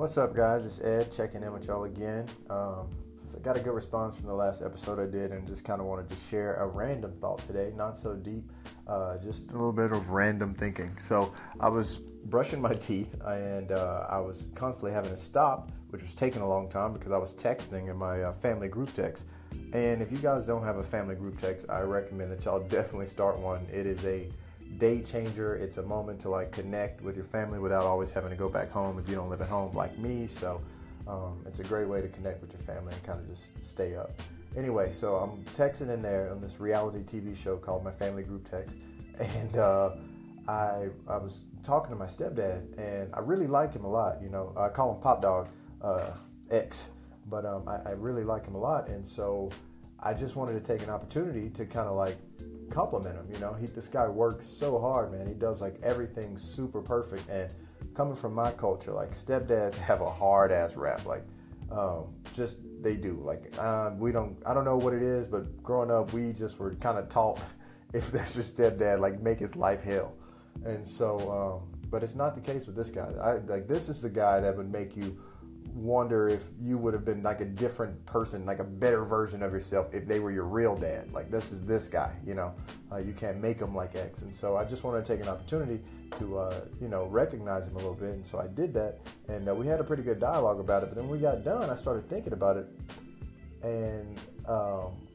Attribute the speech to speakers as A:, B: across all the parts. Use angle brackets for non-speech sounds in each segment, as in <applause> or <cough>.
A: What's up, guys? It's Ed checking in with y'all again. Um, I got a good response from the last episode I did, and just kind of wanted to share a random thought today. Not so deep, uh, just a little bit of random thinking. So I was brushing my teeth, and uh, I was constantly having to stop, which was taking a long time because I was texting in my uh, family group text. And if you guys don't have a family group text, I recommend that y'all <laughs> definitely start one. It is a day changer. It's a moment to like connect with your family without always having to go back home if you don't live at home like me. So um, it's a great way to connect with your family and kind of just stay up. Anyway, so I'm texting in there on this reality TV show called My Family Group Text, <laughs> and uh, I I was talking to my stepdad, and I really like him a lot. You know, I call him Pop Dog uh, X, but um, I, I really like him a lot, and so I just wanted to take an opportunity to kind of like compliment him. You know, he this guy works so hard, man. He does like everything super perfect. And coming from my culture, like stepdads have a hard ass rap. Like, um, just they do. Like, uh, we don't. I don't know what it is, but growing up, we just were kind of taught <laughs> if that's your stepdad, like make his life hell. And so, um, but it's not the case with this guy. I like this is the guy that would make you wonder if you would have been like a different person, like a better version of yourself if they were your real dad. Like this is this guy, you know. Uh, you can't make him like X, and so I just wanted to take an opportunity to, uh, you know, recognize him a little bit, and so I did that, and uh, we had a pretty good dialogue about it. But then when we got done, I started thinking about it, and um,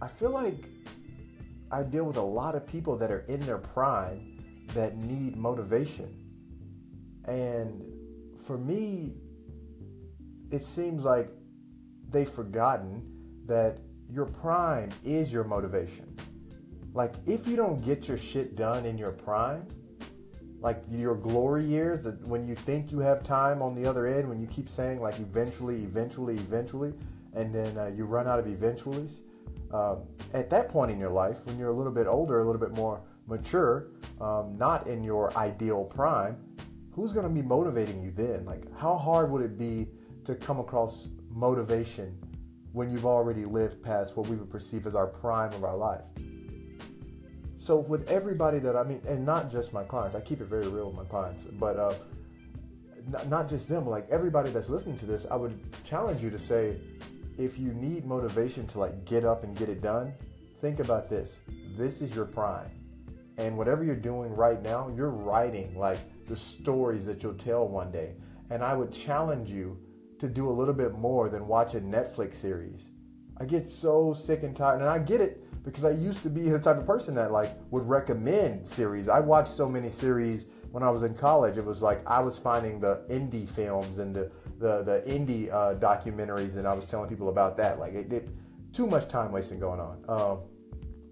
A: I feel like I deal with a lot of people that are in their prime that need motivation, and for me, it seems like they've forgotten that your prime is your motivation. Like, if you don't get your shit done in your prime, like your glory years, that when you think you have time on the other end, when you keep saying like eventually, eventually, eventually, and then uh, you run out of eventuallys, um, at that point in your life, when you're a little bit older, a little bit more mature, um, not in your ideal prime, who's going to be motivating you then? Like, how hard would it be to come across motivation when you've already lived past what we would perceive as our prime of our life. So with everybody that I mean, and not just my clients, I keep it very real with my clients, but uh, not, not just them, like everybody that's listening to this, I would challenge you to say, if you need motivation to like get up and get it done, think about this. This is your prime. And whatever you're doing right now, you're writing like the stories that you'll tell one day. And I would challenge you to do a little bit more than watch a Netflix series. I get so sick and tired, and I get it because I used to be the type of person that like would recommend series. I watched so many series when I was in college. It was like I was finding the indie films and the the, the indie uh, documentaries, and I was telling people about that. Like it did too much time wasting going on. Um,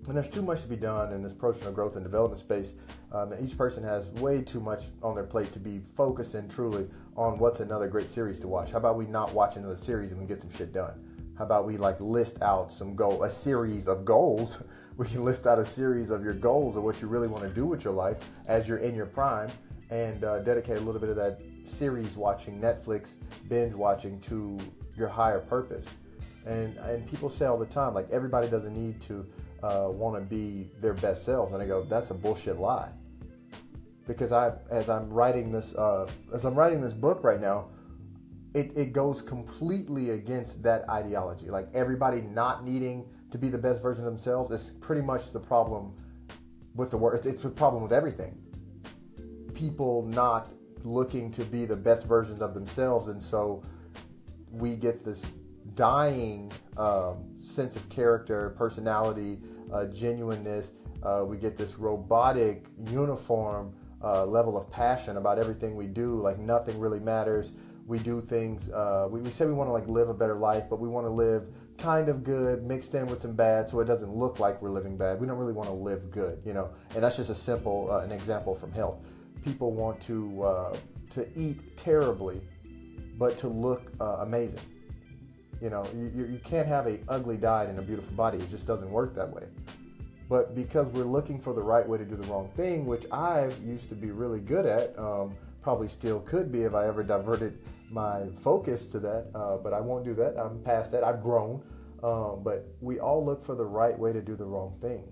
A: and there's too much to be done in this personal growth and development space. Um, each person has way too much on their plate to be focusing truly on what's another great series to watch. How about we not watch another series and we get some shit done? How about we like list out some goal, a series of goals? <laughs> We can list out a series of your goals or what you really want to do with your life as you're in your prime, and uh, dedicate a little bit of that series watching, Netflix binge watching to your higher purpose. And and people say all the time, like everybody doesn't need to uh, want to be their best selves, and I go, that's a bullshit lie. Because I, as I'm writing this, uh, as I'm writing this book right now, it, it goes completely against that ideology. Like everybody not needing to be the best version of themselves is pretty much the problem with the word. It's the problem with everything. People not looking to be the best versions of themselves, and so we get this dying um, sense of character, personality, uh, genuineness. Uh, we get this robotic, uniform uh, level of passion about everything we do. Like nothing really matters. We do things. Uh, we, we say we want to like live a better life, but we want to live kind of good mixed in with some bad, so it doesn't look like we're living bad. We don't really want to live good, you know. And that's just a simple uh, an example from health. People want to uh, to eat terribly, but to look amazing. You know, you, you can't have a ugly diet and a beautiful body. It just doesn't work that way. But because we're looking for the right way to do the wrong thing, which I used to be really good at, um, probably still could be if I ever diverted my focus to that. Uh, but I won't do that. I'm past that. I've grown. Um, but we all look for the right way to do the wrong thing.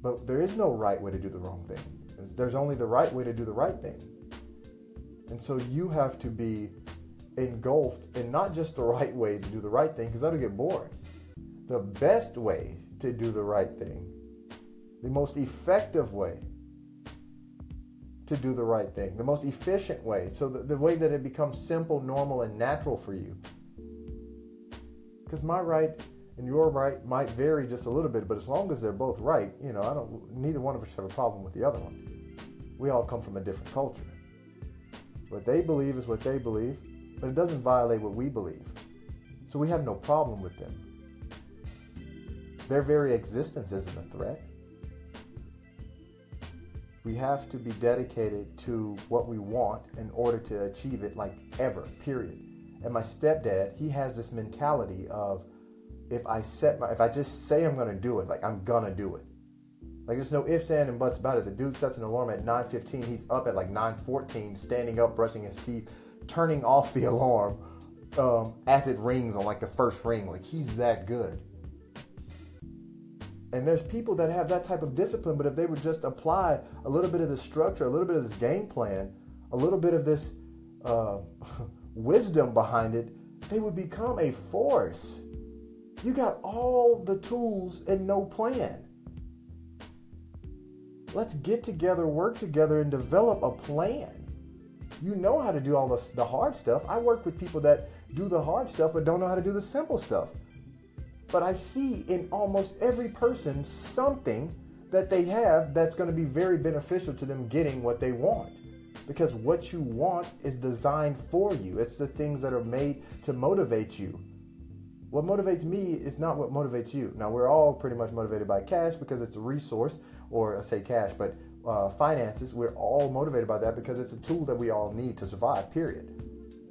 A: But there is no right way to do the wrong thing. There's only the right way to do the right thing. And so you have to be engulfed in not just the right way to do the right thing, because that'll get boring. The best way to do the right thing, the most effective way to do the right thing, the most efficient way, so the, the way that it becomes simple, normal, and natural for you. Because my right and your right might vary just a little bit, but as long as they're both right, you know, I don't. Neither one of us have a problem with the other one. We all come from a different culture. What they believe is what they believe, but it doesn't violate what we believe. So we have no problem with them. Their very existence isn't a threat. We have to be dedicated to what we want in order to achieve it, like ever, period. And my stepdad, he has this mentality of if I set my, if I just say I'm gonna do it, like I'm gonna do it. Like there's no ifs, ands, and buts about it. The dude sets an alarm at 9:15. He's up at like 9:14, standing up, brushing his teeth, turning off the alarm um, as it rings on like the first ring. Like he's that good. And there's people that have that type of discipline, but if they would just apply a little bit of the structure, a little bit of this game plan, a little bit of this uh, <laughs> wisdom behind it, they would become a force. You got all the tools and no plan. Let's get together, work together, and develop a plan. You know how to do all the, the hard stuff. I work with people that do the hard stuff but don't know how to do the simple stuff. But I see in almost every person something that they have that's going to be very beneficial to them getting what they want. Because what you want is designed for you, it's the things that are made to motivate you. What motivates me is not what motivates you. Now, we're all pretty much motivated by cash because it's a resource, or I say cash, but uh, finances, we're all motivated by that because it's a tool that we all need to survive, period.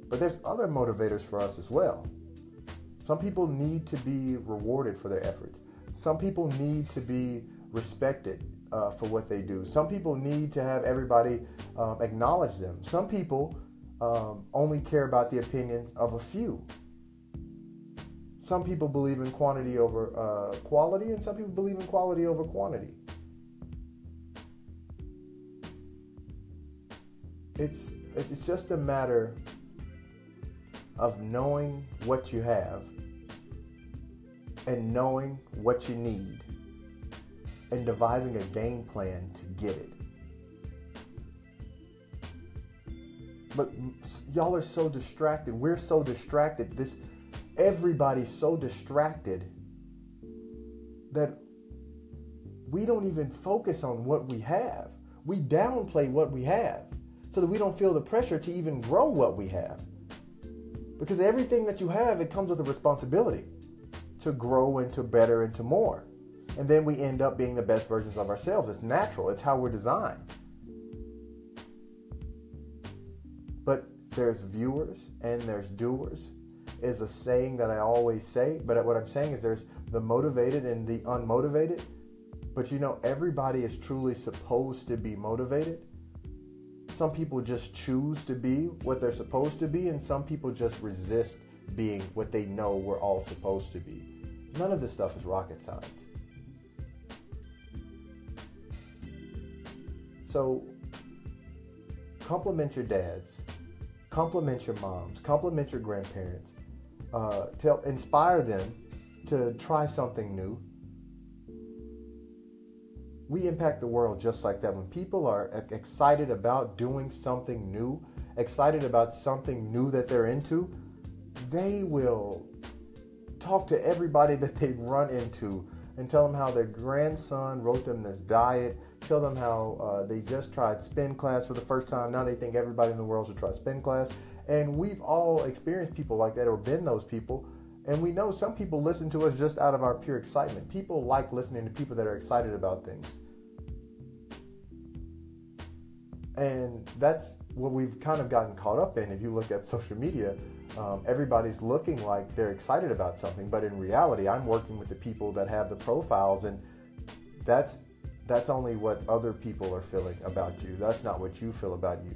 A: But there's other motivators for us as well. Some people need to be rewarded for their efforts. Some people need to be respected uh, for what they do. Some people need to have everybody um, acknowledge them. Some people um, only care about the opinions of a few. Some people believe in quantity over uh, quality, and some people believe in quality over quantity. It's it's just a matter of knowing what you have and knowing what you need and devising a game plan to get it. But y'all are so distracted. We're so distracted. This everybody's so distracted that we don't even focus on what we have. We downplay what we have so that we don't feel the pressure to even grow what we have. Because everything that you have, it comes with a responsibility to grow into better and to more. And then we end up being the best versions of ourselves. It's natural, it's how we're designed. But there's viewers and there's doers, is a saying that I always say. But what I'm saying is there's the motivated and the unmotivated. But you know, everybody is truly supposed to be motivated. Some people just choose to be what they're supposed to be, and some people just resist being what they know we're all supposed to be. None of this stuff is rocket science. So, compliment your dads, compliment your moms, compliment your grandparents, uh, inspire them to try something new. We impact the world just like that. When people are excited about doing something new, excited about something new that they're into, they will talk to everybody <laughs> that they run into and tell them how their grandson wrote them this diet. Tell them how uh, they just tried spin class for the first time. Now they think everybody in the world should try spin class. And we've all experienced people like that or been those people. And we know some people listen to us just out of our pure excitement. People like listening to people that are excited about things. And that's what we've kind of gotten caught up in if you look at social media um, everybody's looking like they're excited about something, but in reality, I'm working with the people that have the profiles, and that's that's only what other people are feeling about you. That's not what you feel about you.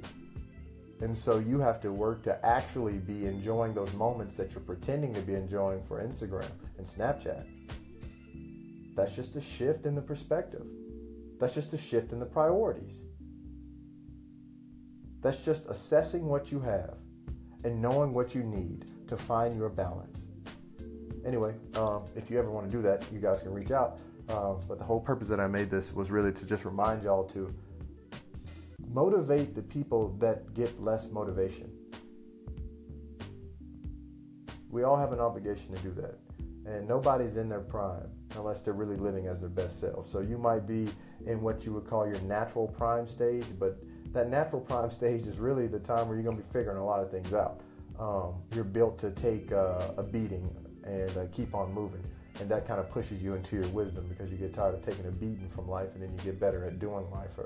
A: And so you have to work to actually be enjoying those moments that you're pretending to be enjoying for Instagram and Snapchat. That's just a shift in the perspective. That's just a shift in the priorities. That's just assessing what you have and knowing what you need to find your balance. Anyway, um, if you ever want to do that, you guys can reach out. Um, but the whole purpose that I made this was really to just remind y'all to motivate the people that get less motivation. We all have an obligation to do that. And nobody's in their prime unless they're really living as their best self. So you might be in what you would call your natural prime stage, but that natural prime <laughs> stage is really the time where you're going to be figuring a lot of things out. Um, you're built to take uh, a beating and uh, keep on moving. And that kind of pushes you into your wisdom because you get tired of taking a beating from life and then you get better at doing life or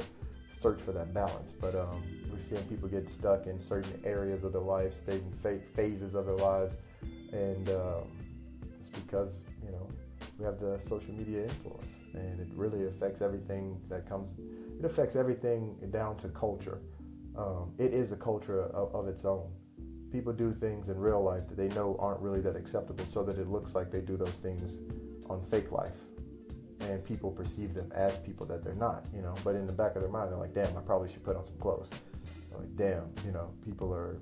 A: search for that balance. But um, we're seeing people get stuck in certain areas of their lives, certain phases of their lives. And um, it's because, you know, we have the social media influence and it really affects everything that comes it affects everything down to culture um, it is a culture of, of, its own people do things in real life that they know aren't really that acceptable so that it looks like they do those things on fake life and people perceive them as people that they're not you know but in the back of their mind they're like damn i probably should put on some clothes like damn you know people are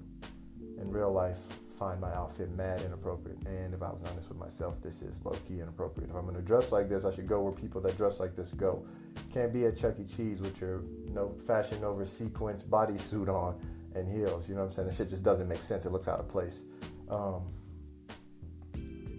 A: in real life find my outfit mad inappropriate. And if I was honest with myself, this is low key inappropriate. If I'm gonna dress like this, I should go where people that dress like this go. Can't be at Chuck E. Cheese with your you know Fashion Nova sequence bodysuit on and heels. You know what I'm saying? This shit just doesn't make sense. It looks out of place. Um,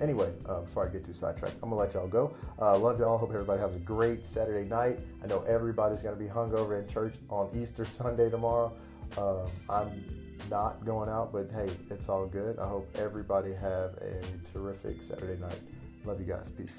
A: anyway, uh, before I get too sidetracked, I'm gonna let y'all go. Uh, love y'all. Hope everybody has a great Saturday night. I know everybody's gonna be hungover in church on Easter <laughs> Sunday tomorrow. Um, I'm not going out, but hey, it's all good. I hope everybody have a terrific Saturday night. Love you guys. Peace.